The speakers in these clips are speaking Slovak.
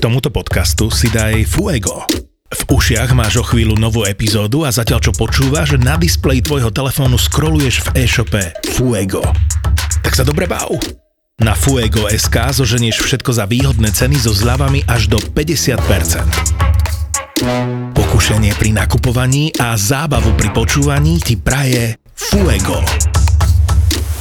tomuto podcastu si daj Fuego. V ušiach máš o chvíľu novú epizódu a zatiaľ čo počúvaš, na displeji tvojho telefónu scrolluješ v e-shope Fuego. Tak sa dobre bav. Na Fuego.sk zoženieš všetko za výhodné ceny so zľavami až do 50%. Pokušenie pri nakupovaní a zábavu pri počúvaní ti praje Fuego.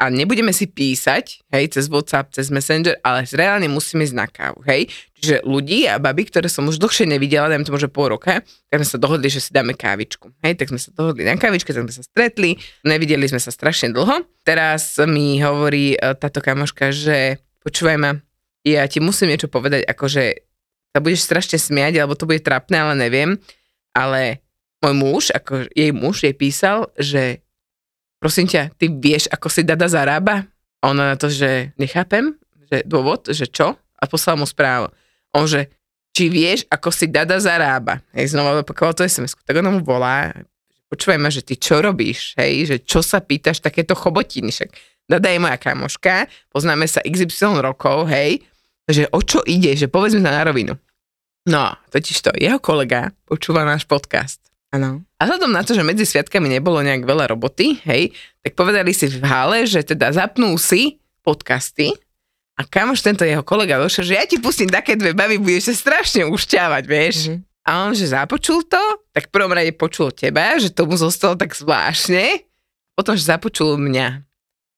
a nebudeme si písať, hej, cez WhatsApp, cez Messenger, ale reálne musíme ísť na kávu, hej. Čiže ľudí a baby, ktoré som už dlhšie nevidela, dajme to možno pol roka, tak sme sa dohodli, že si dáme kávičku, hej, tak sme sa dohodli na kávičke, tak sme sa stretli, nevideli sme sa strašne dlho. Teraz mi hovorí e, táto kamoška, že počúvaj ma, ja ti musím niečo povedať, akože sa budeš strašne smiať, alebo to bude trapné, ale neviem, ale môj muž, ako jej muž, jej písal, že prosím ťa, ty vieš, ako si Dada zarába? A ona na to, že nechápem, že dôvod, že čo? A poslal mu správu. On, že či vieš, ako si Dada zarába? Hej, znova opakoval to sms Tak ona mu volá, počúvaj ma, že ty čo robíš? Hej, že čo sa pýtaš takéto chobotiny? Však Dada je moja kamoška, poznáme sa XY rokov, hej, že o čo ide, že povedzme na rovinu. No, totiž to, jeho kolega počúva náš podcast. Áno. A vzhľadom na to, že medzi sviatkami nebolo nejak veľa roboty, hej, tak povedali si v hale, že teda zapnú si podcasty a kamož tento jeho kolega došiel, že ja ti pustím také dve baby, budeš sa strašne ušťávať, vieš. Mm-hmm. A on, že započul to, tak v prvom rade počul teba, že tomu zostalo tak zvláštne, potom, že započul mňa.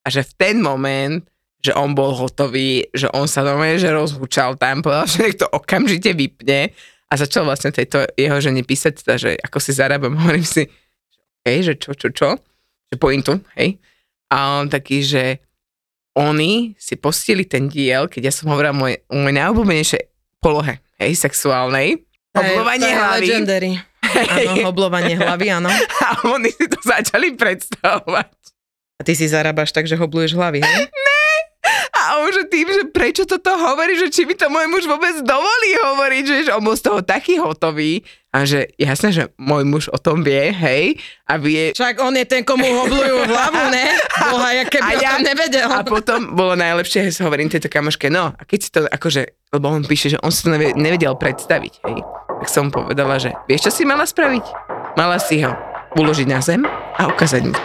A že v ten moment, že on bol hotový, že on sa normálne, že rozhúčal tam, povedal, že nech to okamžite vypne a začal vlastne tejto jeho žene písať, teda, že ako si zarábam, hovorím si, hej, že čo, čo, čo, že pointu, hej. A on taký, že oni si postili ten diel, keď ja som hovorila moje, moje najobľúbenejšie polohe, hej, sexuálnej, oblovanie hlavy. Legendary. Áno, oblovanie hlavy, áno. A oni si to začali predstavovať. A ty si zarábaš tak, že hobluješ hlavy, hej? On že tým, že prečo toto hovorí, že či by to môj muž vôbec dovolí hovoriť, že, že on bol z toho taký hotový. A že jasné, že môj muž o tom vie, hej, a vie... Však on je ten, komu hoblujú hlavu, ne? Boha, ja keby a ja, nevedel. A potom bolo najlepšie, že hovorím tejto kamoške, no, a keď si to akože, lebo on píše, že on si to nevedel predstaviť, hej. Tak som povedala, že vieš, čo si mala spraviť? Mala si ho uložiť na zem a ukázať mu.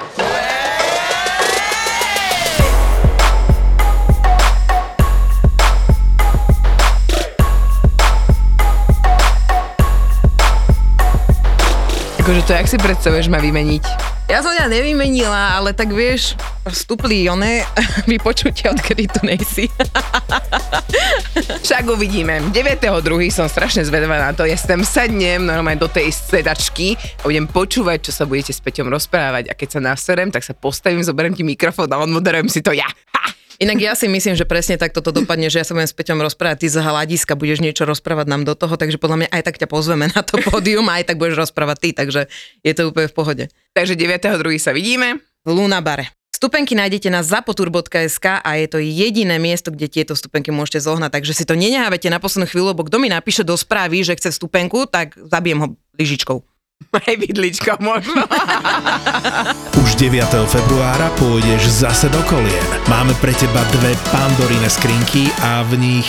Akože to, jak si predstavuješ ma vymeniť? Ja som ťa nevymenila, ale tak vieš, vstupli one vypočutie, odkedy tu nejsi. Však uvidíme. 9.2. som strašne zvedavá na to. Ja sem sadnem normálne do tej sedačky a budem počúvať, čo sa budete s Peťom rozprávať. A keď sa naserem, tak sa postavím, zoberiem ti mikrofón a odmoderujem si to ja. Ha! Inak ja si myslím, že presne takto to dopadne, že ja sa budem s Peťom rozprávať, ty z hľadiska budeš niečo rozprávať nám do toho, takže podľa mňa aj tak ťa pozveme na to pódium a aj tak budeš rozprávať ty, takže je to úplne v pohode. Takže 9.2. sa vidíme. V Luna bare. Stupenky nájdete na zapotur.sk a je to jediné miesto, kde tieto stupenky môžete zohnať, takže si to nenehávajte na poslednú chvíľu, lebo kto mi napíše do správy, že chce stupenku, tak zabijem ho lyžičkou. Aj vidlička možno. Už 9. februára pôjdeš zase do kolien. Máme pre teba dve pandorine skrinky a v nich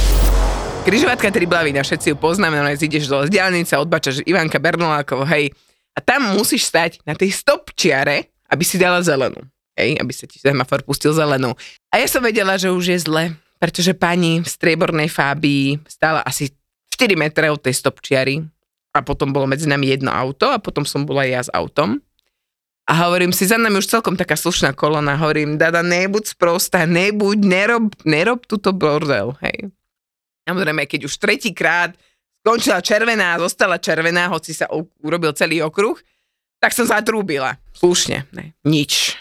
Kryžovatka Triblavina, všetci ju poznáme, no ideš do diálnice, odbačaš Ivanka Bernolákovo, hej. A tam musíš stať na tej stop čiare, aby si dala zelenú. Hej, aby sa ti semafor pustil zelenú. A ja som vedela, že už je zle, pretože pani v striebornej fábii stála asi 4 metre od tej stop čiary a potom bolo medzi nami jedno auto a potom som bola ja s autom. A hovorím si, za nami už celkom taká slušná kolona, hovorím, Dada, nebuď sprostá, nebuď, nerob, nerob túto bordel, hej. Samozrejme, keď už tretíkrát skončila červená, zostala červená, hoci sa urobil celý okruh, tak som zatrúbila. Slušne, ne, nič.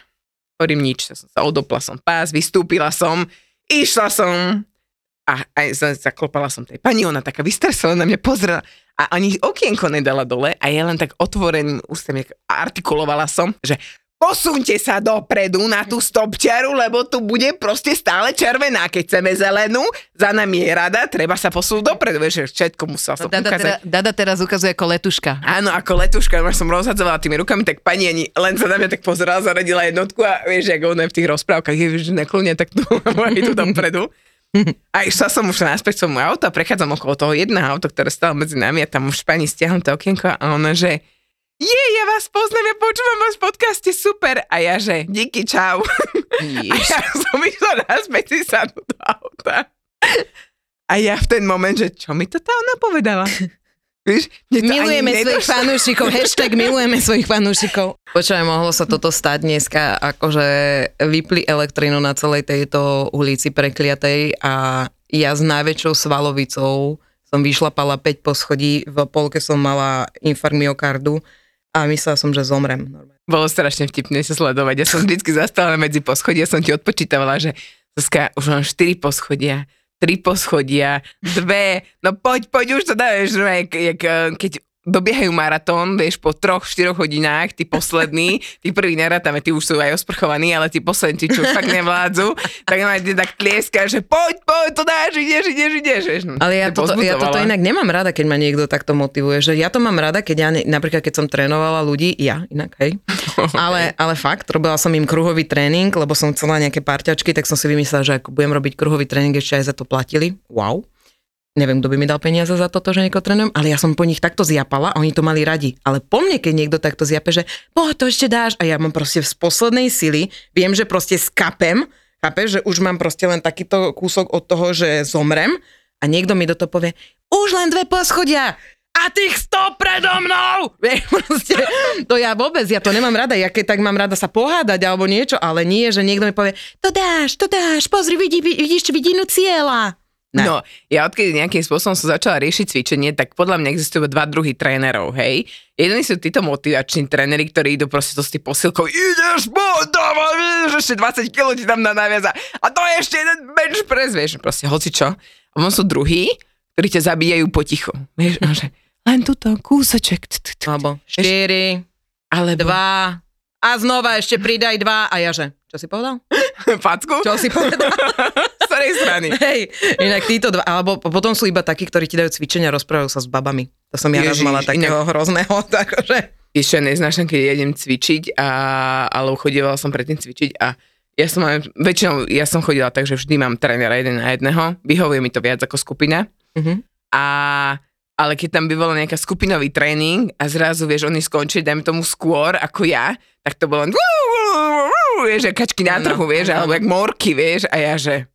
Hovorím nič, ja som sa odopla som pás, vystúpila som, išla som a aj za- zaklopala som tej pani, ona taká vystresovaná na mňa pozrela a ani okienko nedala dole a ja len tak otvoreným ústem artikulovala som, že posunte sa dopredu na tú stopčiaru, lebo tu bude proste stále červená. Keď chceme zelenú, za nami je rada, treba sa posunúť dopredu. Vieš, všetko musela som Dada, ukázať. teda, Dada teraz ukazuje ako letuška. Áno, ako letuška, ja som rozhadzovala tými rukami, tak pani ani len sa na mňa tak pozerala, zaradila jednotku a vieš, ako ona v tých rozprávkach, je, že naklonne tak tu, aj tu tam predu. A išla som už naspäť svojmu auto a prechádzam okolo toho jedného auto, ktoré stalo medzi nami a tam už pani stiahnuté okienko a ona, že je, ja vás poznám, ja počúvam váš podcast, je super. A ja, že díky, čau. A ja som išla naspäť si sadnúť do auta. A ja v ten moment, že čo mi to tá ona povedala? Víš, Milujeme svojich nedošlo. fanúšikov, hashtag milujeme svojich fanúšikov. Počúvaj, mohlo sa toto stať dneska, akože vypli elektrinu na celej tejto ulici prekliatej a ja s najväčšou svalovicou som vyšlapala 5 poschodí, v polke som mala infarkt myokardu a myslela som, že zomrem. Bolo strašne vtipné sa sledovať. Ja som vždycky zastala medzi poschodia, som ti odpočítavala, že Zuzka, už mám 4 poschodia, 3 poschodia, dve, no poď, poď už to dáš, keď dobiehajú maratón, vieš, po troch, štyroch hodinách, tí poslední, tí prví nerátame, tí už sú aj osprchovaní, ale tí poslední, čo už fakt nevládzu, tak ti tak tlieska, že poď, poď, to dáš, ideš, ideš, ideš, vieš. no, Ale ja to toto, ja toto inak nemám rada, keď ma niekto takto motivuje, že ja to mám rada, keď ja, ne- napríklad keď som trénovala ľudí, ja inak, hej, ale, ale fakt, robila som im kruhový tréning, lebo som chcela nejaké parťačky, tak som si vymyslela, že ako budem robiť kruhový tréning, ešte aj za to platili, wow. Neviem, kto by mi dal peniaze za toto, že niekoho trénujem, ale ja som po nich takto zjapala a oni to mali radi. Ale po mne, keď niekto takto zjape, že po to ešte dáš a ja mám proste z poslednej sily, viem, že proste skapem, chápeš, že už mám proste len takýto kúsok od toho, že zomrem a niekto mi do toho povie, už len dve poschodia a tých 100 predo mnou! Proste, to ja vôbec, ja to nemám rada, ja keď tak mám rada sa pohádať alebo niečo, ale nie, že niekto mi povie, to dáš, to dáš, pozri, vidí, vidíš vidinu cieľa. Ne. No, ja odkedy nejakým spôsobom som začala riešiť cvičenie, tak podľa mňa existujú dva druhy trénerov, hej. Jedni sú títo motivační tréneri, ktorí idú proste to s tým posilkou, ideš, poď, dávaj, vieš, ešte 20 kg ti tam na naviaza a to je ešte jeden bench press, vieš, proste hoci čo. A potom sú druhí, ktorí ťa zabíjajú poticho, vieš, že len tuto, kúsoček, Alebo 4, alebo 2 a znova ešte pridaj 2 a ja že, čo si povedal? facku, Čo si povedal? z ktorej strany. Hej, inak títo dva, alebo potom sú iba takí, ktorí ti dajú cvičenia, rozprávajú sa s babami. To som ja raz Ježiš, mala takého hrozného, takže... ešte neznášam, keď idem cvičiť, a, ale chodievala som predtým cvičiť a ja som väčšinou, ja som chodila tak, že vždy mám trénera jeden na jedného, vyhovuje mi to viac ako skupina. Mhm. A, ale keď tam by bola nejaká skupinový tréning a zrazu, vieš, oni skončili, dajme tomu skôr ako ja, tak to bolo len vieš, kačky na trhu, vieš, alebo jak morky, vieš, a ja, že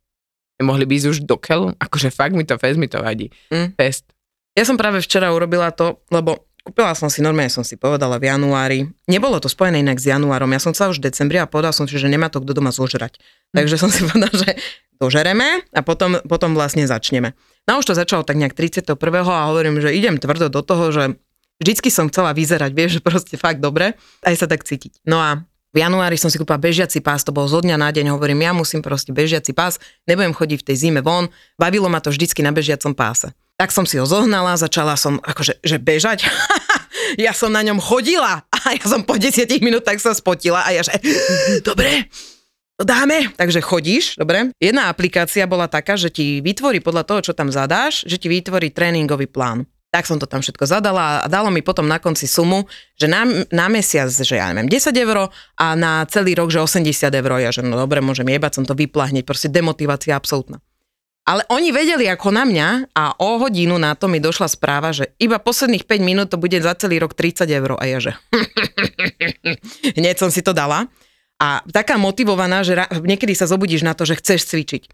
mohli by ísť už do keľu, akože fakt mi to fest, mi to vadí. Mm. Fest. Ja som práve včera urobila to, lebo kúpila som si, normálne som si povedala v januári, nebolo to spojené inak s januárom, ja som sa už v decembri a povedala som si, že nemá to kto doma zožrať. Takže som si povedala, že dožereme a potom, potom vlastne začneme. No už to začalo tak nejak 31. a hovorím, že idem tvrdo do toho, že vždycky som chcela vyzerať, vieš, že proste fakt dobre, aj sa tak cítiť. No a v januári som si kúpila bežiaci pás, to bol zo dňa na deň, hovorím, ja musím proste bežiaci pás, nebudem chodiť v tej zime von, bavilo ma to vždycky na bežiacom páse. Tak som si ho zohnala, začala som akože, že bežať, ja som na ňom chodila a ja som po 10 minútach sa spotila a ja že, dobre, to dáme. Takže chodíš, dobre. Jedna aplikácia bola taká, že ti vytvorí podľa toho, čo tam zadáš, že ti vytvorí tréningový plán. Tak som to tam všetko zadala a dalo mi potom na konci sumu, že na, na mesiac, že ja neviem, 10 eur a na celý rok, že 80 eur. Ja že no dobre, môžem jebať, som to vypla hneď, proste demotivácia absolútna. Ale oni vedeli ako na mňa a o hodinu na to mi došla správa, že iba posledných 5 minút to bude za celý rok 30 eur. A ja že hneď som si to dala. A taká motivovaná, že ra- niekedy sa zobudíš na to, že chceš cvičiť.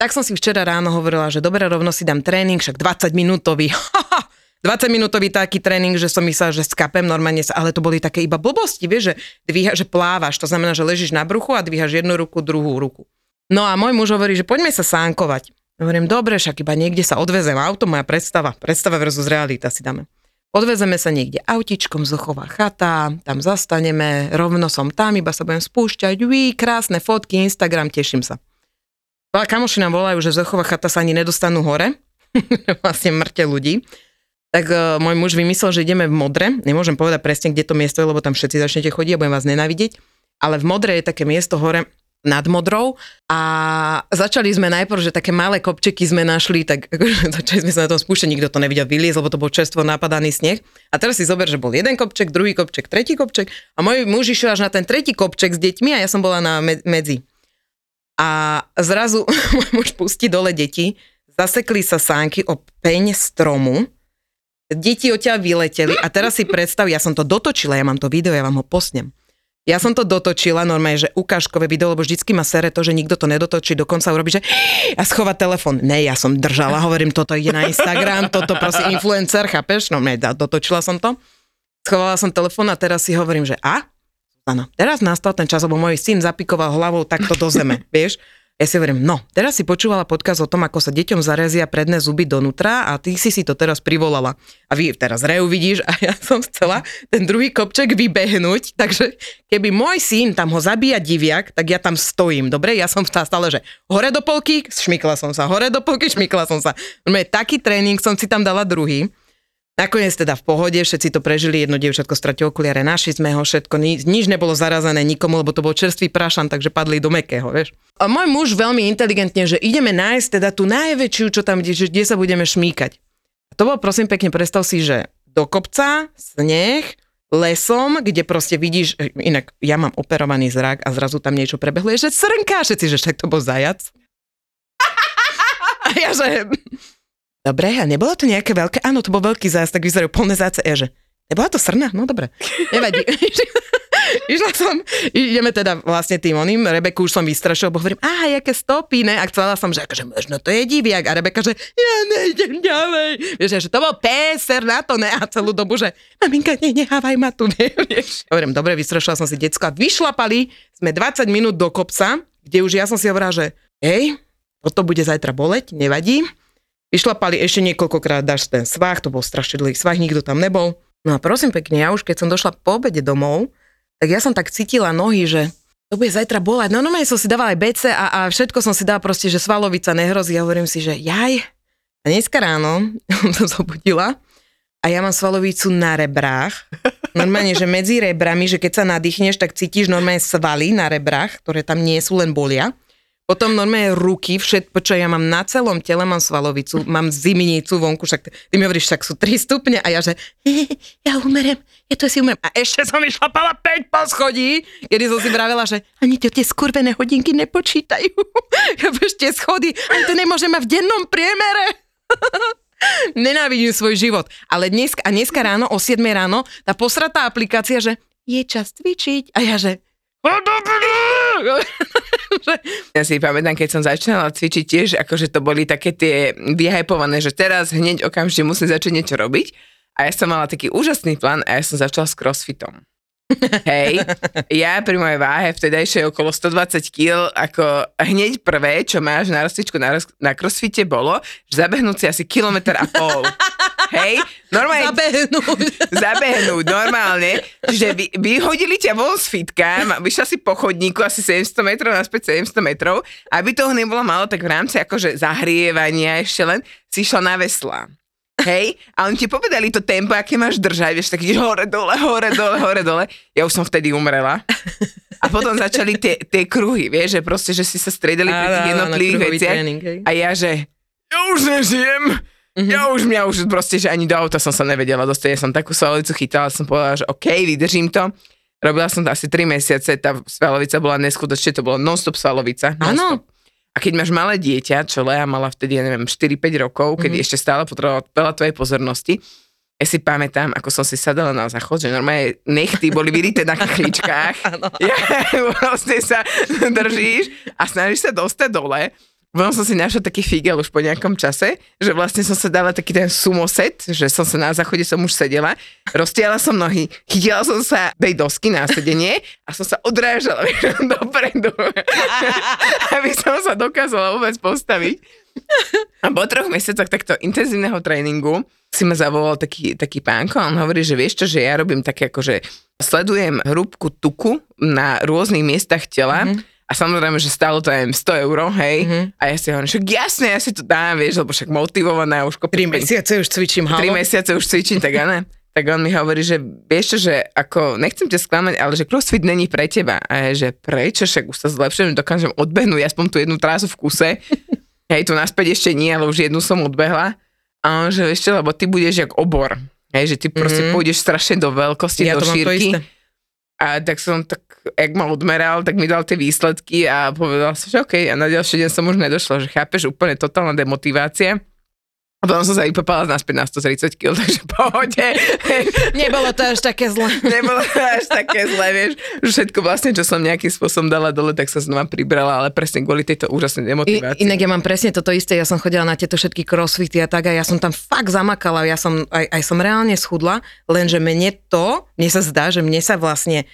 Tak som si včera ráno hovorila, že dobre, rovno si dám tréning, však 20 minútový. 20 minútový taký tréning, že som myslela, že skapem normálne, ale to boli také iba blbosti, vieš, že, dvíha, že plávaš, to znamená, že ležíš na bruchu a dvíhaš jednu ruku, druhú ruku. No a môj muž hovorí, že poďme sa sánkovať. Hovorím, dobre, však iba niekde sa odvezem auto, moja predstava, predstava versus realita si dáme. Odvezeme sa niekde autičkom, zochová chata, tam zastaneme, rovno som tam, iba sa budem spúšťať, uí, krásne fotky, Instagram, teším sa. A kamoši nám volajú, že zochová chata sa ani nedostanú hore, vlastne mŕte ľudí. Tak uh, môj muž vymyslel, že ideme v Modre, nemôžem povedať presne, kde to miesto je, lebo tam všetci začnete chodiť a budem vás nenávidieť, ale v Modre je také miesto hore, nad Modrou a začali sme najprv, že také malé kopčeky sme našli, tak akože začali sme sa na tom spúšťať, nikto to nevidel vyliezť, lebo to bol čerstvo napadaný sneh. A teraz si zober, že bol jeden kopček, druhý kopček, tretí kopček a môj muž išiel až na ten tretí kopček s deťmi a ja som bola na medzi. A zrazu môj muž pustí dole deti, zasekli sa sánky o peň stromu, deti odtiaľ vyleteli a teraz si predstav, ja som to dotočila, ja mám to video, ja vám ho posnem ja som to dotočila normálne, že ukážkové video, lebo vždycky ma sere to, že nikto to nedotočí, dokonca urobí, že a schová telefon. Ne, ja som držala, hovorím, toto ide na Instagram, toto prosím influencer, chápeš? No ne, dotočila som to. Schovala som telefon a teraz si hovorím, že a? Áno, teraz nastal ten čas, lebo môj syn zapikoval hlavou takto do zeme, vieš? Ja si hovorím, no, teraz si počúvala podkaz o tom, ako sa deťom zarezia predné zuby donútra a ty si si to teraz privolala. A vy teraz Reu vidíš a ja som chcela ten druhý kopček vybehnúť, takže keby môj syn tam ho zabíja diviak, tak ja tam stojím, dobre? Ja som stále, že hore do polky, šmykla som sa, hore do polky, šmykla som sa. Taký tréning som si tam dala druhý. Nakoniec teda v pohode, všetci to prežili, jedno dievčatko stratilo okuliare, našli sme ho, všetko, nič, nič nebolo zarazené nikomu, lebo to bol čerstvý prašan, takže padli do mekého, vieš. A môj muž veľmi inteligentne, že ideme nájsť teda tú najväčšiu, čo tam, kde, kde sa budeme šmíkať. A to bolo prosím pekne, predstav si, že do kopca, sneh, lesom, kde proste vidíš, e, inak ja mám operovaný zrak a zrazu tam niečo prebehlo, že srnká, všetci, že však to bol zajac. A ja, že Dobre, a nebolo to nejaké veľké, áno, to bol veľký zás, tak vyzerajú plné záce, ja, že nebola to srna? No dobre, nevadí. Išla som, ideme teda vlastne tým oným, Rebeku už som vystrašil, bo hovorím, aha, jaké stopy, ne? A chcela som, že akože možno to je diviak. A Rebeka, že ja nejdem ďalej. Vieš, že to bol péser na to, ne? A celú dobu, že maminka, ne, nehávaj ma tu, ne? Vieš. Hovorím, dobre, vystrašila som si decko a vyšlapali sme 20 minút do kopca, kde už ja som si hovorila, že hej, toto bude zajtra boleť, nevadí Vyšlapali ešte niekoľkokrát dáš ten svah, to bol strašne dlhý svah, nikto tam nebol. No a prosím pekne, ja už keď som došla po obede domov, tak ja som tak cítila nohy, že to bude zajtra bolať. No normálne som si dávala aj BC a, a všetko som si dala proste, že svalovica nehrozí. Ja hovorím si, že jaj. A dneska ráno som zobudila a ja mám svalovicu na rebrách. Normálne, že medzi rebrami, že keď sa nadýchneš, tak cítiš normálne svaly na rebrách, ktoré tam nie sú, len bolia. Potom normálne ruky, všetko, čo ja mám na celom tele, mám svalovicu, mám zimnicu vonku, však ty mi hovoríš, však sú 3 stupne a ja že ja umerem, ja to si umerem. A ešte som išlapala 5 po schodí, kedy som si vravela, že ani to tie skurvené hodinky nepočítajú. ja tie schody, ani to nemôžem mať v dennom priemere. Nenávidím svoj život. Ale dnes, a dneska ráno, o 7 ráno, tá posratá aplikácia, že je čas cvičiť. A ja že, ja si pamätám, keď som začínala cvičiť tiež, akože to boli také tie vyhypované, že teraz hneď okamžite musím začať niečo robiť. A ja som mala taký úžasný plán a ja som začala s crossfitom. Hej, ja pri mojej váhe vtedajšej okolo 120 kg, ako hneď prvé, čo máš na rozcvičku na, na crossfite bolo, že zabehnúť si asi kilometr a pol. Hej, normálne... Zabehnúť. Zabehnúť, normálne. Čiže vy, vyhodili ťa von z fitka, vyšla si po chodníku asi 700 metrov, naspäť 700 metrov, aby toho nebolo málo, tak v rámci akože zahrievania ešte len si išla na vesla. Hej, a oni ti povedali to tempo, aké máš držať, vieš, tak ideš hore, dole, hore, dole, hore, dole. Ja už som vtedy umrela. A potom začali tie, tie kruhy, vieš, že proste, že si sa stredali pri tých jednotlivých veciach. A ja, že ja už nežijem, Mm-hmm. Ja už mňa už proste, že ani do auta som sa nevedela dostať. Ja som takú svalovicu chytala, som povedala, že OK, vydržím to. Robila som to asi 3 mesiace, tá svalovica bola neskutočne, to bola non-stop svalovica. Áno. A keď máš malé dieťa, čo Lea mala vtedy, ja neviem, 4-5 rokov, kedy mm-hmm. ešte stále potrebovala veľa tvojej pozornosti, ja si pamätám, ako som si sadala na záchod, že normálne nechty boli vyrité na chličkách. ja, vlastne sa držíš a snažíš sa dostať dole Potom som si našla taký figel už po nejakom čase, že vlastne som sa dala taký ten sumoset, že som sa na záchode som už sedela, roztiala som nohy, chytila som sa tej dosky na sedenie a som sa odrážala dopredu, aby som sa dokázala vôbec postaviť. A po troch mesiacoch takto intenzívneho tréningu si ma zavolal taký, taký pánko a on hovorí, že vieš čo, že ja robím také ako, že sledujem hrúbku tuku na rôznych miestach tela mm-hmm a samozrejme, že stálo to aj 100 eur, hej. Mm-hmm. A ja si hovorím, že jasne, ja si to dám, vieš, lebo však motivovaná už kopí. 3 mesiace už cvičím, halo. 3 mesiace už cvičím, tak áno. tak on mi hovorí, že vieš čo, že ako, nechcem ťa sklamať, ale že crossfit není pre teba. A je, že prečo, však už sa zlepšujem, dokážem odbehnúť aspoň tú jednu trásu v kuse. Hej, tu naspäť ešte nie, ale už jednu som odbehla. A on, že vieš čo, lebo ty budeš jak obor. Hej, že ty proste mm-hmm. pôjdeš strašne do veľkosti, ja do šírky. A tak som tak jak ma odmeral, tak mi dal tie výsledky a povedal som, že OK, a na ďalší deň som už nedošla, že chápeš, úplne totálna demotivácia. A potom som sa vypapala naspäť na 130 kg, takže pohode. Nebolo to až také zle. Nebolo to až také zle, vieš. Všetko vlastne, čo som nejakým spôsobom dala dole, tak sa znova pribrala, ale presne kvôli tejto úžasnej demotivácii. I, inak ja mám presne toto isté, ja som chodila na tieto všetky crossfity a tak a ja som tam fakt zamakala, ja som, aj, aj som reálne schudla, lenže mne to, mne sa zdá, že mne sa vlastne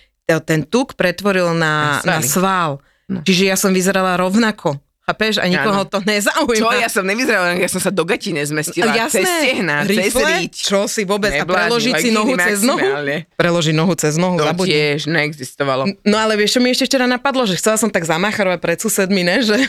ten tuk pretvoril na, na sval. No. Čiže ja som vyzerala rovnako. Chápeš? A nikoho ano. to nezaujíma. Čo? Ja som nevyzerala, ja som sa do gati nezmestila. Jasné. Cez stehna, cez riť. Čo si vôbec? Neblázni, a preložiť si nohu cez nohu? Preložiť nohu cez nohu, To zabudni. tiež neexistovalo. No ale vieš, čo mi ešte včera napadlo, že chcela som tak zamacharovať pred susedmi, ne? Že,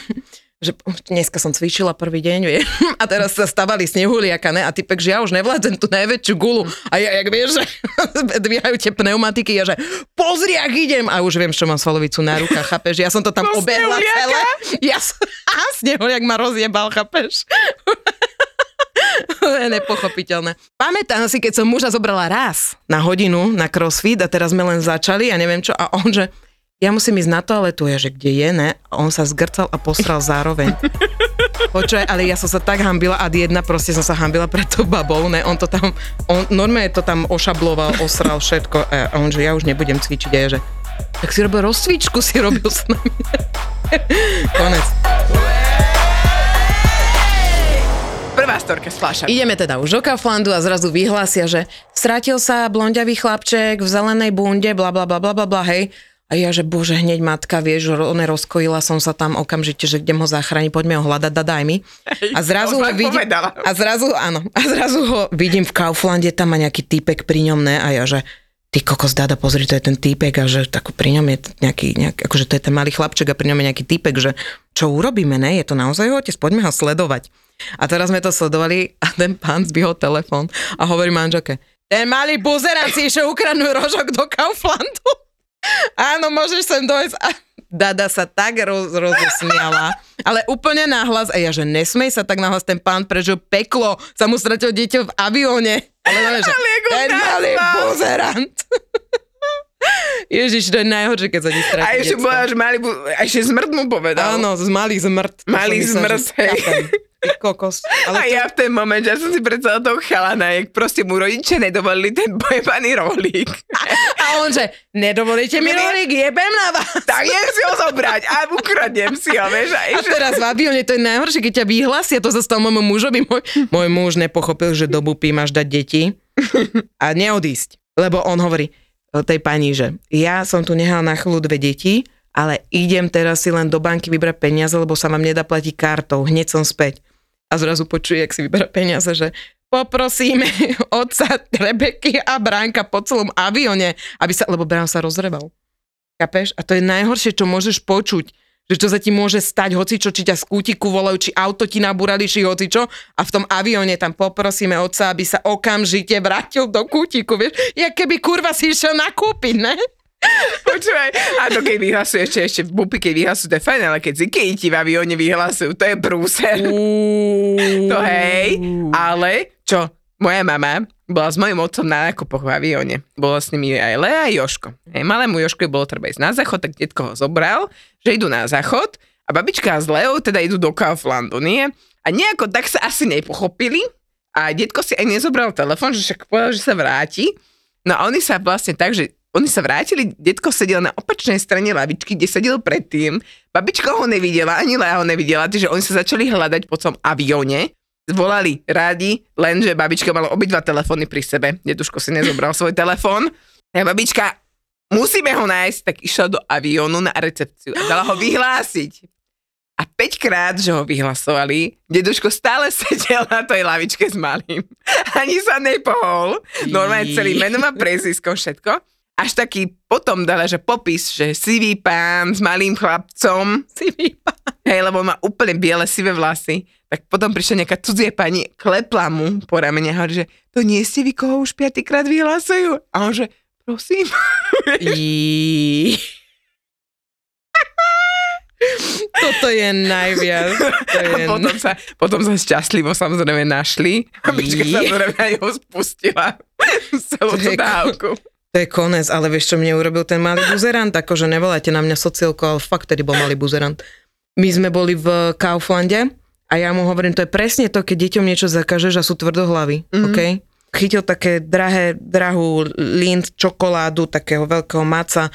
že dneska som cvičila prvý deň, vie, a teraz sa stavali snehuliaka, ne, a typek, že ja už nevládzem tú najväčšiu gulu, a ja, jak vieš, že dvíhajú tie pneumatiky, a že pozri, ak idem, a už viem, čo mám svalovicu na rukách, chápeš, ja som to tam no, obehla celé, ja som, a snehuliak ma rozjebal, chápeš. nepochopiteľné. Pamätám si, keď som muža zobrala raz na hodinu na crossfit a teraz sme len začali a neviem čo, a on, že ja musím ísť na toaletu, ja, že kde je, ne? A on sa zgrcal a posral zároveň. Počuaj, ale ja som sa tak hambila a jedna proste som sa hambila pred tou babou, ne? On to tam, on normálne to tam ošabloval, osral všetko a on, že ja už nebudem cvičiť a ja, že tak si robil rozcvičku, si robil s nami. Konec. Prvá storka z fľaša. Ideme teda už do Kauflandu a zrazu vyhlásia, že strátil sa blondiavý chlapček v zelenej bunde, bla bla bla bla, bla hej a ja, že bože, hneď matka, vieš, one rozkojila som sa tam okamžite, že idem ho zachrániť, poďme ho hľadať, daj mi. A zrazu ho vidím, a zrazu, áno, a zrazu ho vidím v Kauflande, tam má nejaký týpek pri ňom, ne, a ja, že ty kokos, dada, pozri, to je ten týpek a že tak pri ňom je nejaký, nejaký, akože to je ten malý chlapček a pri ňom je nejaký týpek, že čo urobíme, ne, je to naozaj ho otec, poďme ho sledovať. A teraz sme to sledovali a ten pán zbyhol telefón a hovorí manželke, ten malý buzerant si išiel ukradnúť rožok do Kauflandu. Áno, môžeš sem dojsť. A Dada sa tak roz, rozosmiala, ale úplne náhlas. A ja, že nesmej sa tak náhlas, ten pán prežil peklo, sa mu stratil dieťa v avióne. Ale, ale že ten malý buzerant. Ježiš, to je najhoršie, keď sa ti stratí A ešte bola, že malý, a ešte zmrt mu povedal. Áno, z malý zmrt. Malý zmrt, hej kokos. Ale a to... ja v ten moment, ja som si predstavila toho chalana, jak proste mu rodiče nedovolili ten pojebaný rolík. A on že, nedovolíte mi rolík, jebem na vás. Tak idem si ho zobrať a ukradnem si ho, vieš. A, a teraz v avióne to je najhoršie, keď ťa vyhlasia, to sa stalo môjmu mužovi. Môj, môj muž nepochopil, že do bupy máš dať deti a neodísť. Lebo on hovorí tej pani, že ja som tu nehal na chvíľu dve deti, ale idem teraz si len do banky vybrať peniaze, lebo sa vám nedá platiť kartou, hneď som späť a zrazu počuje, jak si vyberá peniaze, že poprosíme otca Rebeky a Bránka po celom avione, aby sa, lebo Brán sa rozreval. Kapeš? A to je najhoršie, čo môžeš počuť, že čo sa ti môže stať, hocičo, či ťa z kútiku volajú, či auto ti nabúrali, či hocičo, a v tom avióne tam poprosíme otca, aby sa okamžite vrátil do kútiku, vieš, jak keby kurva si išiel nakúpiť, ne? Počúvaj, a to keď vyhlasujú ešte, ešte v bupi, keď vyhlasujú, to je fajn, ale keď zikej ti v avióne vyhlasujú, to je prúser. to hej, ale čo, moja mama bola s mojim otcom na nákupoch v avióne. Bola s nimi aj Lea a Joško. Hej, malému Joškovi bolo treba ísť na záchod, tak detko ho zobral, že idú na záchod a babička s Leou teda idú do Kauflandu, nie? A nejako tak sa asi nepochopili a detko si aj nezobral telefon, že však povedal, že sa vráti. No a oni sa vlastne tak, že oni sa vrátili, detko sedel na opačnej strane lavičky, kde sedel predtým, babička ho nevidela, ani Lea ho nevidela, takže oni sa začali hľadať po tom avióne, volali rádi, lenže babička mala obidva telefóny pri sebe, deduško si nezobral svoj telefón, a babička, musíme ho nájsť, tak išla do aviónu na recepciu a dala ho vyhlásiť. A 5 krát, že ho vyhlasovali, deduško stále sedel na tej lavičke s malým. Ani sa nepohol. Normálne celý meno má prezvisko, všetko. Až taký potom dala, že popis, že sivý pán s malým chlapcom. Sivý pán. Hej, lebo má úplne biele sivé vlasy. Tak potom prišla nejaká cudzie pani, klepla mu po ramene a hovorí, že to nie ste vy, koho už piatýkrát vyhlasujú. A on že, prosím. Toto je najviac. To je... A potom sa, potom sa šťastlivo samozrejme našli. Babička Jí. samozrejme aj ho spustila. Celú To tú je dávku. To je konec, ale vieš, čo mne urobil ten malý buzerant? Akože nevolajte na mňa sociálku, ale fakt tedy bol malý buzerant. My sme boli v Kauflande a ja mu hovorím, to je presne to, keď deťom niečo zakažeš a sú tvrdohlavy, mm-hmm. OK? Chytil také drahé, drahú Lind čokoládu, takého veľkého maca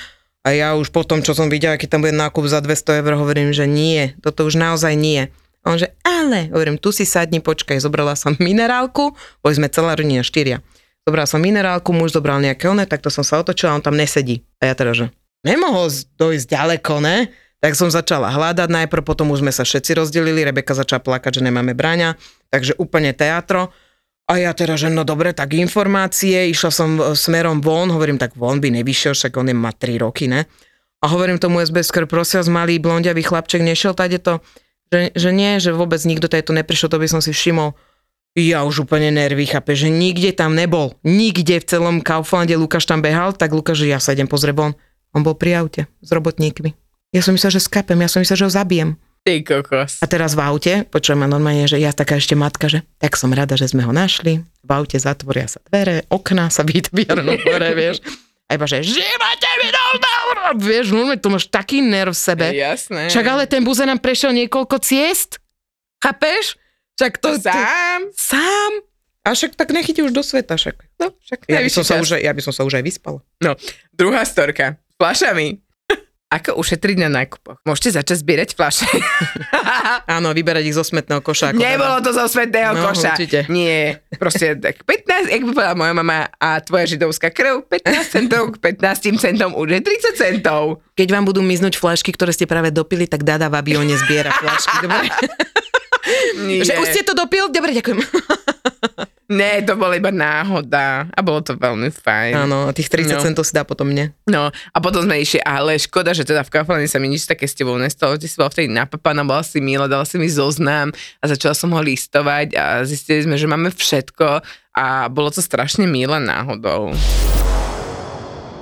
a ja už potom, čo som videla, keď tam bude nákup za 200 eur, hovorím, že nie, toto už naozaj nie. A on že, ale, hovorím, tu si sadni, počkaj, zobrala som minerálku, boli sme celá rodina štyria. Zobrala som minerálku, muž zobral nejaké one, tak to som sa otočila, on tam nesedí. A ja teda, že nemohol dojsť ďaleko, ne? Tak som začala hľadať najprv, potom už sme sa všetci rozdelili, Rebeka začala plakať, že nemáme bráňa, takže úplne teatro. A ja teda, že no dobre, tak informácie, išla som e, smerom von, hovorím, tak von by nevyšiel, však on je, má 3 roky, ne? A hovorím tomu SBS, prosím vás, malý blondiavý chlapček nešiel tady to, že, že nie, že vôbec nikto tady to neprišiel, to by som si všimol. Ja už úplne nervy, chápe, že nikde tam nebol. Nikde v celom Kauflande Lukáš tam behal, tak Lukáš, že ja sa idem pozrieť von. On bol pri aute s robotníkmi. Ja som myslel, že skapem, ja som myslel, že ho zabijem. Ty kokos. A teraz v aute, počujem ma normálne, že ja taká ešte matka, že tak som rada, že sme ho našli. V aute zatvoria sa dvere, okná sa vytviernú hore, vieš. A iba, že živote mi dal Vieš, normálne, tu máš taký nerv v sebe. Jasné. Však ale ten buze nám prešiel niekoľko ciest. Chápeš? Však to... Sám? Sám? A však tak nechytí už do sveta, však. No, však Ja by, som sa už, aj- ja by som sa už aj vyspala. Druhá storka. S fľašami. Ako ušetriť na nákupoch? Môžete začať zbierať fľaše. Áno, vyberať ich zo smetného koša. ako Nebolo to zo svetného No, koša. určite. Nie. Proste tak 15, jak by povedala moja mama a tvoja židovská krv, 15 centov k 15 centom už je 30 centov. Keď vám budú miznúť flašky, ktoré ste práve dopili, tak Dada v avióne zbiera flašky. Dobre? Nie. Že už ste to dopil? Dobre, ďakujem. Nie, to bola iba náhoda a bolo to veľmi fajn. Áno, a tých 30 No. centov si dá potom mne. No a potom sme išli, ale škoda, že teda v Kauflane sa mi nič také s tebou nestalo. Ty si bola vtedy napapaná, bola si milá, dala si mi zoznam a začala som ho listovať a zistili sme, že máme všetko a bolo to strašne milé náhodou.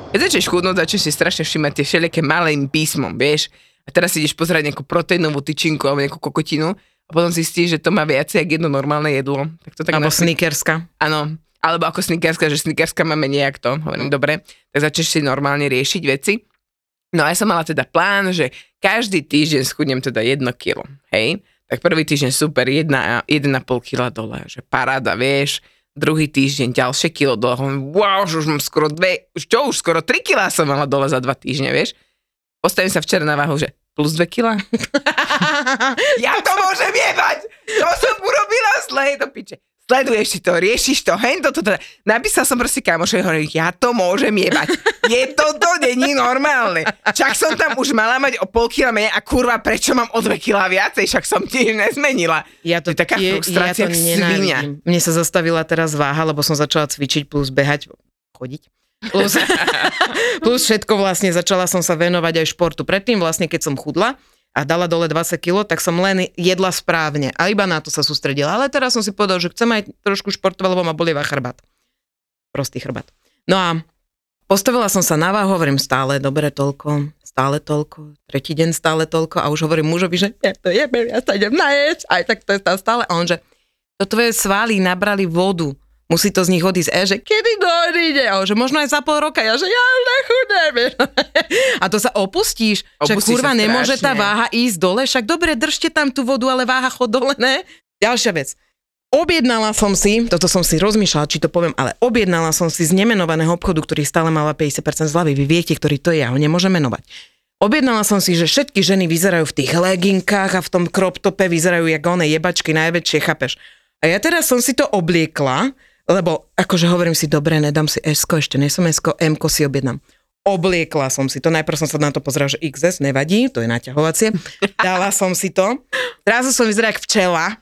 Keď začneš chudnúť, začneš si strašne všimať tie všelijaké malým písmom, vieš? A teraz ideš pozerať nejakú proteínovú tyčinku alebo nejakú kokotinu a potom zistíš, že to má viacej ako jedno normálne jedlo. Tak to tak Alebo sneakerska. Áno, alebo ako snickerska, že snickerska máme nejak to. Hovorím, dobre, tak začneš si normálne riešiť veci. No a ja som mala teda plán, že každý týždeň schudnem teda jedno kilo, hej? Tak prvý týždeň super, 1,5 kila dole, že paráda, vieš. Druhý týždeň ďalšie kilo dole, hovorím, wow, že už mám skoro dve, už čo už, skoro 3 kila som mala dole za dva týždne, vieš. Postavím sa včera na váhu, že plus 2 kila. ja to môžem jebať! Čo som urobila zle, to piče. Sleduješ si to, riešiš to, hen toto, teda. Napísal som proste kamošovi, hovorím, ja to môžem jebať. Je to to, není normálne. Čak som tam už mala mať o pol kila menej a kurva, prečo mám o dve kila viacej, však som tiež nezmenila. Ja to, je taká je- frustrácia, ja to svinia. Mne sa zastavila teraz váha, lebo som začala cvičiť plus behať, chodiť. Plus, plus všetko vlastne, začala som sa venovať aj športu. Predtým vlastne, keď som chudla a dala dole 20 kg, tak som len jedla správne a iba na to sa sústredila. Ale teraz som si povedal, že chcem aj trošku športovať, lebo ma bolieva chrbát. Prostý chrbát. No a postavila som sa na váhu, hovorím stále, dobre toľko, stále toľko, tretí deň stále toľko a už hovorím mužovi, že ja to jebem, ja sa idem najesť, aj tak to je stále. A on, že to tvoje svaly nabrali vodu, musí to z nich odísť. A ja, že kedy? A on, že možno aj za pol roka. Ja, že ja už nechudem. A to sa opustíš, že Opustíš kurva sa nemôže tá váha ísť dole, však dobre, držte tam tú vodu, ale váha chod dole, ne? Ďalšia vec. objednala som si, toto som si rozmýšľala, či to poviem, ale objednala som si z nemenovaného obchodu, ktorý stále mala 50% zľavy. Vy viete, ktorý to je, ja ho nemôžem menovať. Objednala som si, že všetky ženy vyzerajú v tých leginkách a v tom crop tope vyzerajú jak one jebačky najväčšie, chápeš? A ja teraz som si to obliekla, lebo akože hovorím si, dobre, nedám si s ešte nie som s m si objednám. Obliekla som si to, najprv som sa na to pozrela, že XS, nevadí, to je naťahovacie. Dala som si to, zrazu som vyzerala jak včela,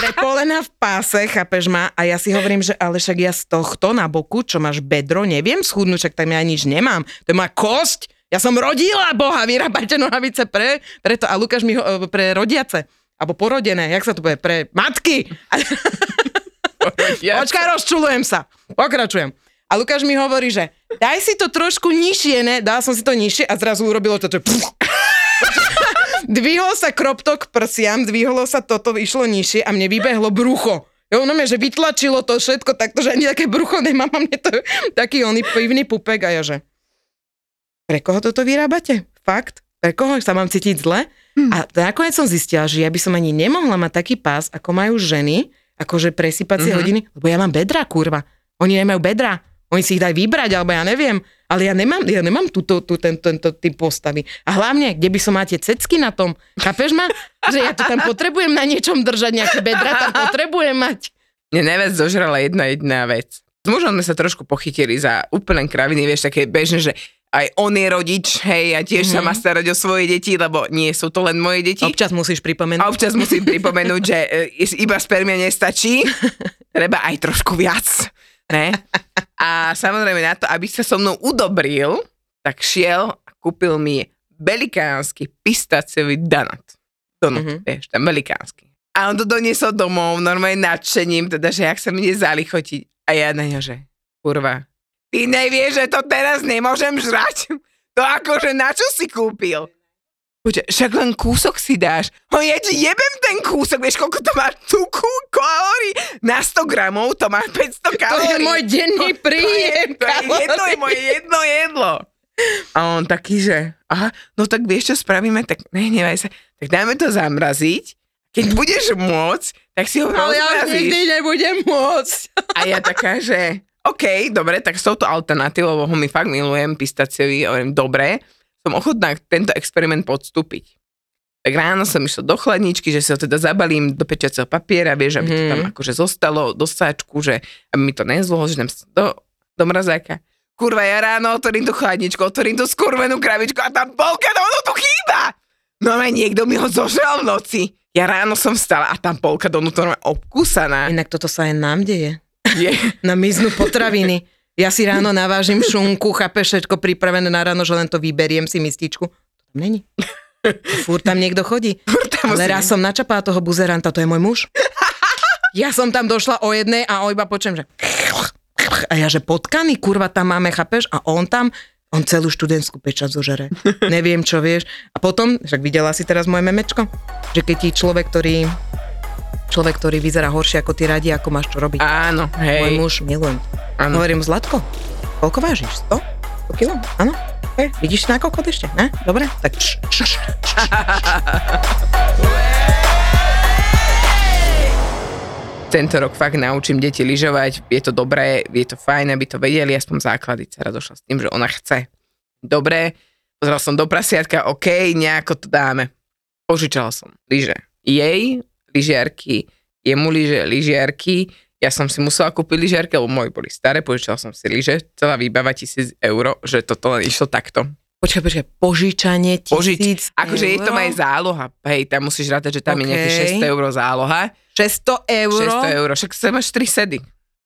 prepolená v páse, chápeš ma? A ja si hovorím, že ale však ja z tohto na boku, čo máš bedro, neviem schudnúť, však tam ja nič nemám. To je moja kosť, ja som rodila, boha, vyrábajte nohavice pre, preto. A Lukáš mi ho, e, pre rodiace, alebo porodené, jak sa to bude, pre matky. Počkaj, rozčulujem sa. Pokračujem. A Lukáš mi hovorí, že daj si to trošku nižšie, ne? Dal som si to nižšie a zrazu urobilo to, Dvihol sa kroptok prsiam, dvihlo sa toto, išlo nižšie a mne vybehlo brucho. Jo, no že vytlačilo to všetko takto, že ani také brucho nemám, a mne to taký oný pivný pupek a ja že pre koho toto vyrábate? Fakt? Pre koho sa mám cítiť zle? Hmm. A nakoniec som zistila, že ja by som ani nemohla mať taký pás, ako majú ženy, akože presypacie mm-hmm. hodiny, lebo ja mám bedra, kurva. Oni nemajú bedra. Oni si ich dajú vybrať, alebo ja neviem. Ale ja nemám, ja nemám túto, tú, tento, tento typ postavy. A hlavne, kde by som máte cecky na tom? Chápeš ma? Že ja to tam potrebujem na niečom držať, nejaké bedra tam potrebujem mať. Mne najviac zožrala jedna jediná vec. S mužom sme sa trošku pochytili za úplne kraviny, vieš, také bežné, že aj on je rodič, hej, a tiež mm-hmm. sa má starať o svoje deti, lebo nie sú to len moje deti. Občas musíš pripomenúť. A občas musím pripomenúť, že e, iba spermia nestačí, treba aj trošku viac. Ne? A samozrejme na to, aby sa so mnou udobril, tak šiel a kúpil mi velikánsky pistáciový donut. Donut, mm-hmm. vieš, ten velikánsky. A on to doniesol domov, normálne nadšením, teda, že jak sa mi nezalichotiť. A ja na ňo, že kurva, Ty nevieš, že to teraz nemôžem žrať? To akože na čo si kúpil? Počkaj, však len kúsok si dáš. Ho ja ti jebem ten kúsok, vieš, koľko to má tuku, kalórií? Na 100 gramov to má 500 kalórií. To je môj denný príjem. To, je, to je jedno, je moje jedno jedlo. A on taký, že aha, no tak vieš, čo spravíme, tak nehnevaj sa, tak dáme to zamraziť, keď budeš môcť, tak si ho Ale ja nikdy nebudem môcť. A ja taká, že OK, dobre, tak s touto alternatívou, lebo ho mi fakt milujem, pistaciový, hovorím, dobre, som ochotná tento experiment podstúpiť. Tak ráno som išla do chladničky, že si ho teda zabalím do pečiaceho papiera, vieš, aby mm. to tam mhm. akože zostalo do sáčku, že aby mi to nezlo, že do, do mrazáka. Kurva, ja ráno otvorím tú chladničku, otvorím tú skurvenú kravičku a tam polka donu tu chýba. No ale niekto mi ho zožral v noci. Ja ráno som vstala a tam polka donu to obkúsaná. Inak toto sa aj nám deje. Je. Na miznú potraviny. Ja si ráno navážim šunku, chápeš všetko pripravené na ráno, že len to vyberiem si mističku. To tam není. Fúr tam niekto chodí. tam Ale raz som načapala toho buzeranta, to je môj muž. Ja som tam došla o jednej a o iba počujem, že... A ja, že potkaný, kurva, tam máme, chápeš? A on tam, on celú študentskú pečať zožere. Neviem, čo vieš. A potom, však videla si teraz moje memečko, že keď ti človek, ktorý človek, ktorý vyzerá horšie ako ty radi, ako máš čo robiť. Áno, hej. Môj muž, milujem. Áno. Hovorím, Zlatko, koľko vážiš? 100? 100 kg? Áno. Hej, vidíš na koľko ešte? Ne? Dobre? Tak č, č, č, č. Tento rok fakt naučím deti lyžovať, je to dobré, je to fajn, aby to vedeli, aspoň základy. Cera došla s tým, že ona chce. Dobre, pozrel som do prasiatka, OK, nejako to dáme. Požičal som lyže. Jej lyžiarky, jemu lyže, lyžiarky, ja som si musela kúpiť lyžiarky, lebo moji boli staré, požičala som si lyže, celá výbava tisíc eur, že toto len išlo takto. Počkaj, počkaj, požičanie tisíc Požič, Akože je to aj záloha, hej, tam musíš rátať, že tam okay. je nejaký 600 eur záloha. 600 eur? 600 eur, však sa máš 3 sedy.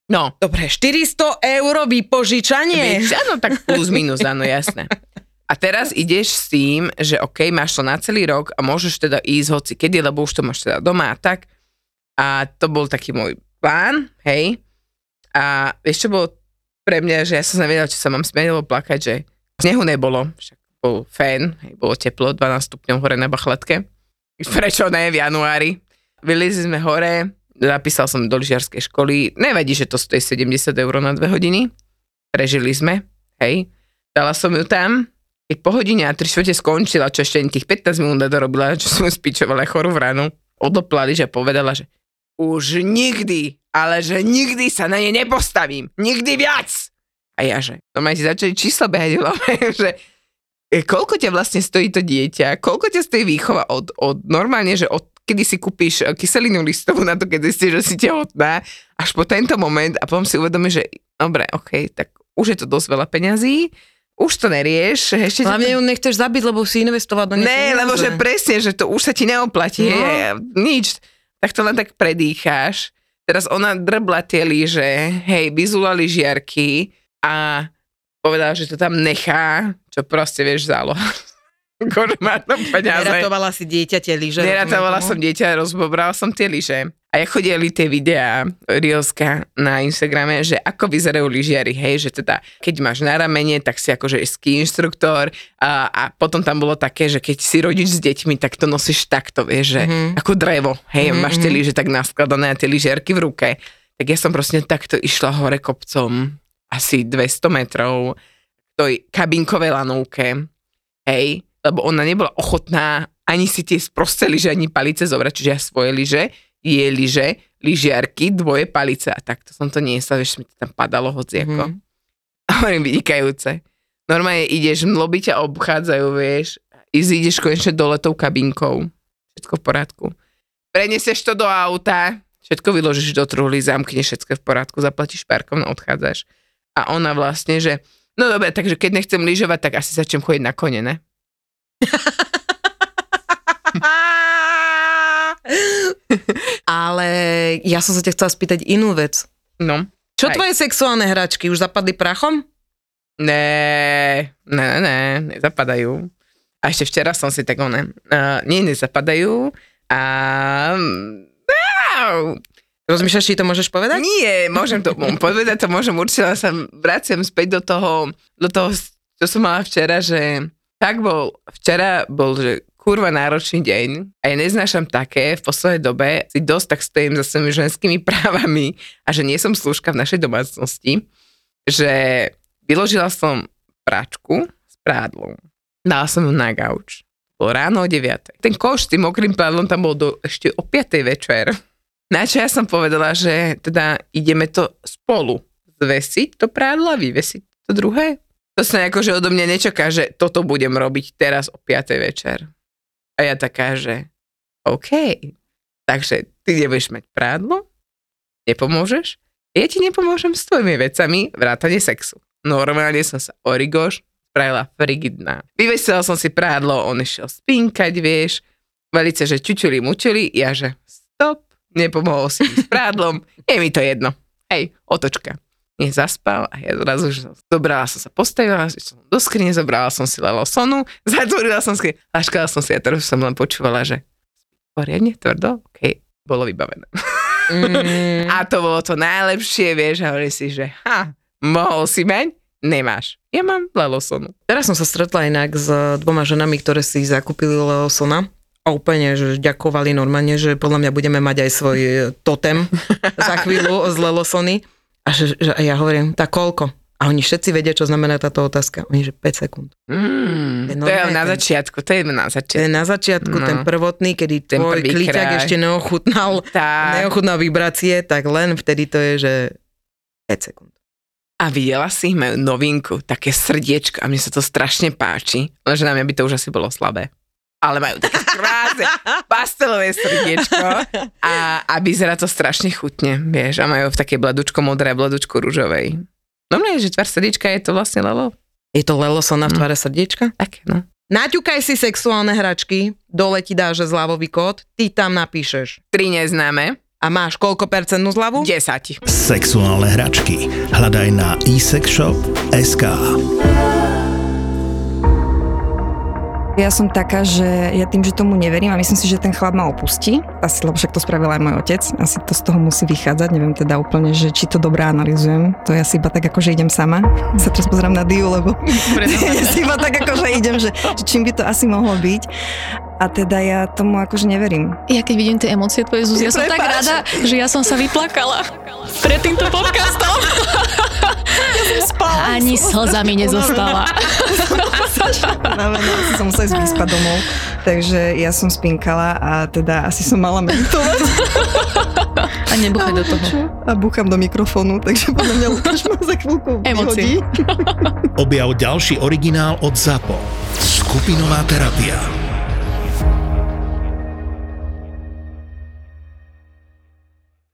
No. Dobre, 400 eur vypožičanie? Áno, tak plus minus, áno, jasné. A teraz ideš s tým, že OK, máš to na celý rok a môžeš teda ísť hoci kedy, lebo už to máš teda doma a tak. A to bol taký môj plán, hej. A vieš, čo bolo pre mňa, že ja som nevedela, či sa mám smieť alebo plakať, že snehu nebolo, však bol fén, hej, bolo teplo, 12 stupňov hore na Bachletke. Prečo ne v januári? Vylizli sme hore, zapísal som do lyžiarskej školy, nevadí, že to stojí 70 eur na dve hodiny, prežili sme, hej. Dala som ju tam, keď po hodine a tri švete skončila, čo ešte tých 15 minút dorobila, čo som spičovala chorú v ránu, odoplali, že povedala, že už nikdy, ale že nikdy sa na ne nepostavím. Nikdy viac. A ja, že to máte začali číslo behať že e, koľko ťa vlastne stojí to dieťa, koľko ťa stojí výchova od, od normálne, že od kedy si kúpiš e, kyselinu listovú na to, keď zistíš, že si tehotná, až po tento moment a potom si uvedomíš, že dobre, ok, tak už je to dosť veľa peňazí, už to nerieš. Ešte Hlavne ju nechceš zabiť, lebo si investovať do niečo. Ne, lebo že presne, že to už sa ti neoplatí. No. No. Nič. Tak to len tak predýcháš. Teraz ona drbla tie lyže, hej, vyzula lyžiarky a povedala, že to tam nechá, čo proste vieš záloha. Má to peniaze. Neratovala si dieťa tie lyže. Neratovala som dieťa, rozbobral som tie lyže. A ja chodili tie videá, Rioska na Instagrame, že ako vyzerajú lyžiari, hej, že teda keď máš na ramene, tak si akože ski inštruktor a, a potom tam bolo také, že keď si rodič s deťmi, tak to nosíš takto, vieš, že Mhm. ako drevo, hej, Mhm, máš tie mhm. lyže tak naskladané a tie lyžiarky v ruke. Tak ja som proste takto išla hore kopcom, asi 200 metrov, tej kabinkovej lanovke, hej, lebo ona nebola ochotná ani si tie sprosté lyže, ani palice zobrať, čiže ja svoje lyže, je lyže, lyžiarky, dvoje palice a takto som to niesla, vieš, mi to tam padalo hociako. A hovorím, vynikajúce. Normálne ideš, mloby ťa obchádzajú, vieš, i ideš konečne dole tou kabinkou. Všetko v poriadku. Prenesieš to do auta, všetko vyložíš do truhly, zamkneš všetko v poriadku, zaplatíš parkom a odchádzaš. A ona vlastne, že no dobre, takže keď nechcem lyžovať, tak asi začnem chodiť na kone, ne? Ale ja som sa ťa chcela spýtať inú vec. No. Čo Aj. tvoje sexuálne hračky už zapadli prachom? Ne, ne, ne, ne, nezapadajú. A ešte včera som si tak one, uh, nie, nezapadajú. A... Au. Rozmýšľaš, či to môžeš povedať? Nie, môžem to povedať, to môžem určite, ale sa vraciam späť do toho, do toho, čo som mala včera, že tak bol, včera bol, že kurva náročný deň a ja neznášam také v poslednej dobe, si dosť tak stojím za svojimi ženskými právami a že nie som služka v našej domácnosti, že vyložila som práčku s prádlom. Dala som ju na gauč. Bolo ráno o 9. Ten koš s tým mokrým prádlom tam bol do, ešte o 5. večer. Na čo ja som povedala, že teda ideme to spolu zvesiť to prádlo a vyvesiť to druhé. To sa nejako, že odo mňa nečaká, že toto budem robiť teraz o 5. večer. A ja taká, že OK, takže ty nebudeš mať prádlo, nepomôžeš, ja ti nepomôžem s tvojimi vecami vrátane sexu. Normálne som sa origoš spravila frigidná. Vyvesila som si prádlo, on išiel spinkať, vieš, velice, že čučuli mučuli, ja že stop, nepomohol si s prádlom, je mi to jedno. Hej, otočka. Nie zaspal a ja zrazu, že som, zobrala som sa, postavila, som do skrine, zobrala som si lelosonu, zatvorila som skrine, laškala som si a teraz som len počúvala, že poriadne, tvrdo, OK, bolo vybavené. Mm, A to bolo to najlepšie, vieš, a hovorí si, že ha, mohol si mať, nemáš. Ja mám lelosonu. teraz som sa stretla inak s dvoma ženami, ktoré si zakúpili Leosona a úplne, že ďakovali normálne, že podľa mňa budeme mať aj svoj totem za chvíľu z Lelosony. A, že, že, a ja hovorím, tak koľko? A oni všetci vedia, čo znamená táto otázka. Oni, že 5 sekúnd. Mm, To je na ten- začiatku, to je na To je začiatku. na začiatku No. ten prvotný, kedy Ten tvoj kliťak ešte neochutnal, Tak. neochutnal vibrácie, tak len vtedy to je, že 5 sekúnd. A videla si, majú novinku, také srdiečko a mne sa to strašne páči, lenže na mňa by to už asi bolo slabé. Ale majú také krásne pastelové srdiečko a, a vyzerá to strašne chutne, vieš, a majú v takej bladučko modré, bladučko rúžovej. No mne, že tvar srdiečka je to vlastne lelo. Je to Lelosona v Mm. tvare srdiečka? Tak, no. Naťukaj si sexuálne hračky, dole ti dáš zľavový kód, ty tam napíšeš. Tri neznáme, A máš koľko percentnú zľavu? 10. Sexuálne hračky. Hľadaj na eSexShop.sk Ja som taká, že ja tým, že tomu neverím a myslím si, že ten chlap ma opustí, asi, lebo však to spravil aj môj otec, asi to z toho musí vychádzať, neviem teda úplne, že či to dobre analizujem, to ja si iba tak ako, že idem sama, sa teraz pozerám na Diu, lebo ja si iba tak ako, že idem, že, že čím by to asi mohlo byť a teda ja tomu akože neverím. Ja keď vidím tie emócie tvoje, Zuzi, ja som tak Prepáč. rada, že ja som sa vyplakala pred týmto podcastom. Ani slza mi nezostala. Unavená, asi som musela ísť vyspať domov, takže ja som spinkala a teda asi som mala mentovať. A nebuchaj do toho. Čo? A búcham do mikrofónu, takže podľa mňa Lukáš ma za chvíľku Emócie. Objav ďalší originál od ZAPO. Skupinová terapia.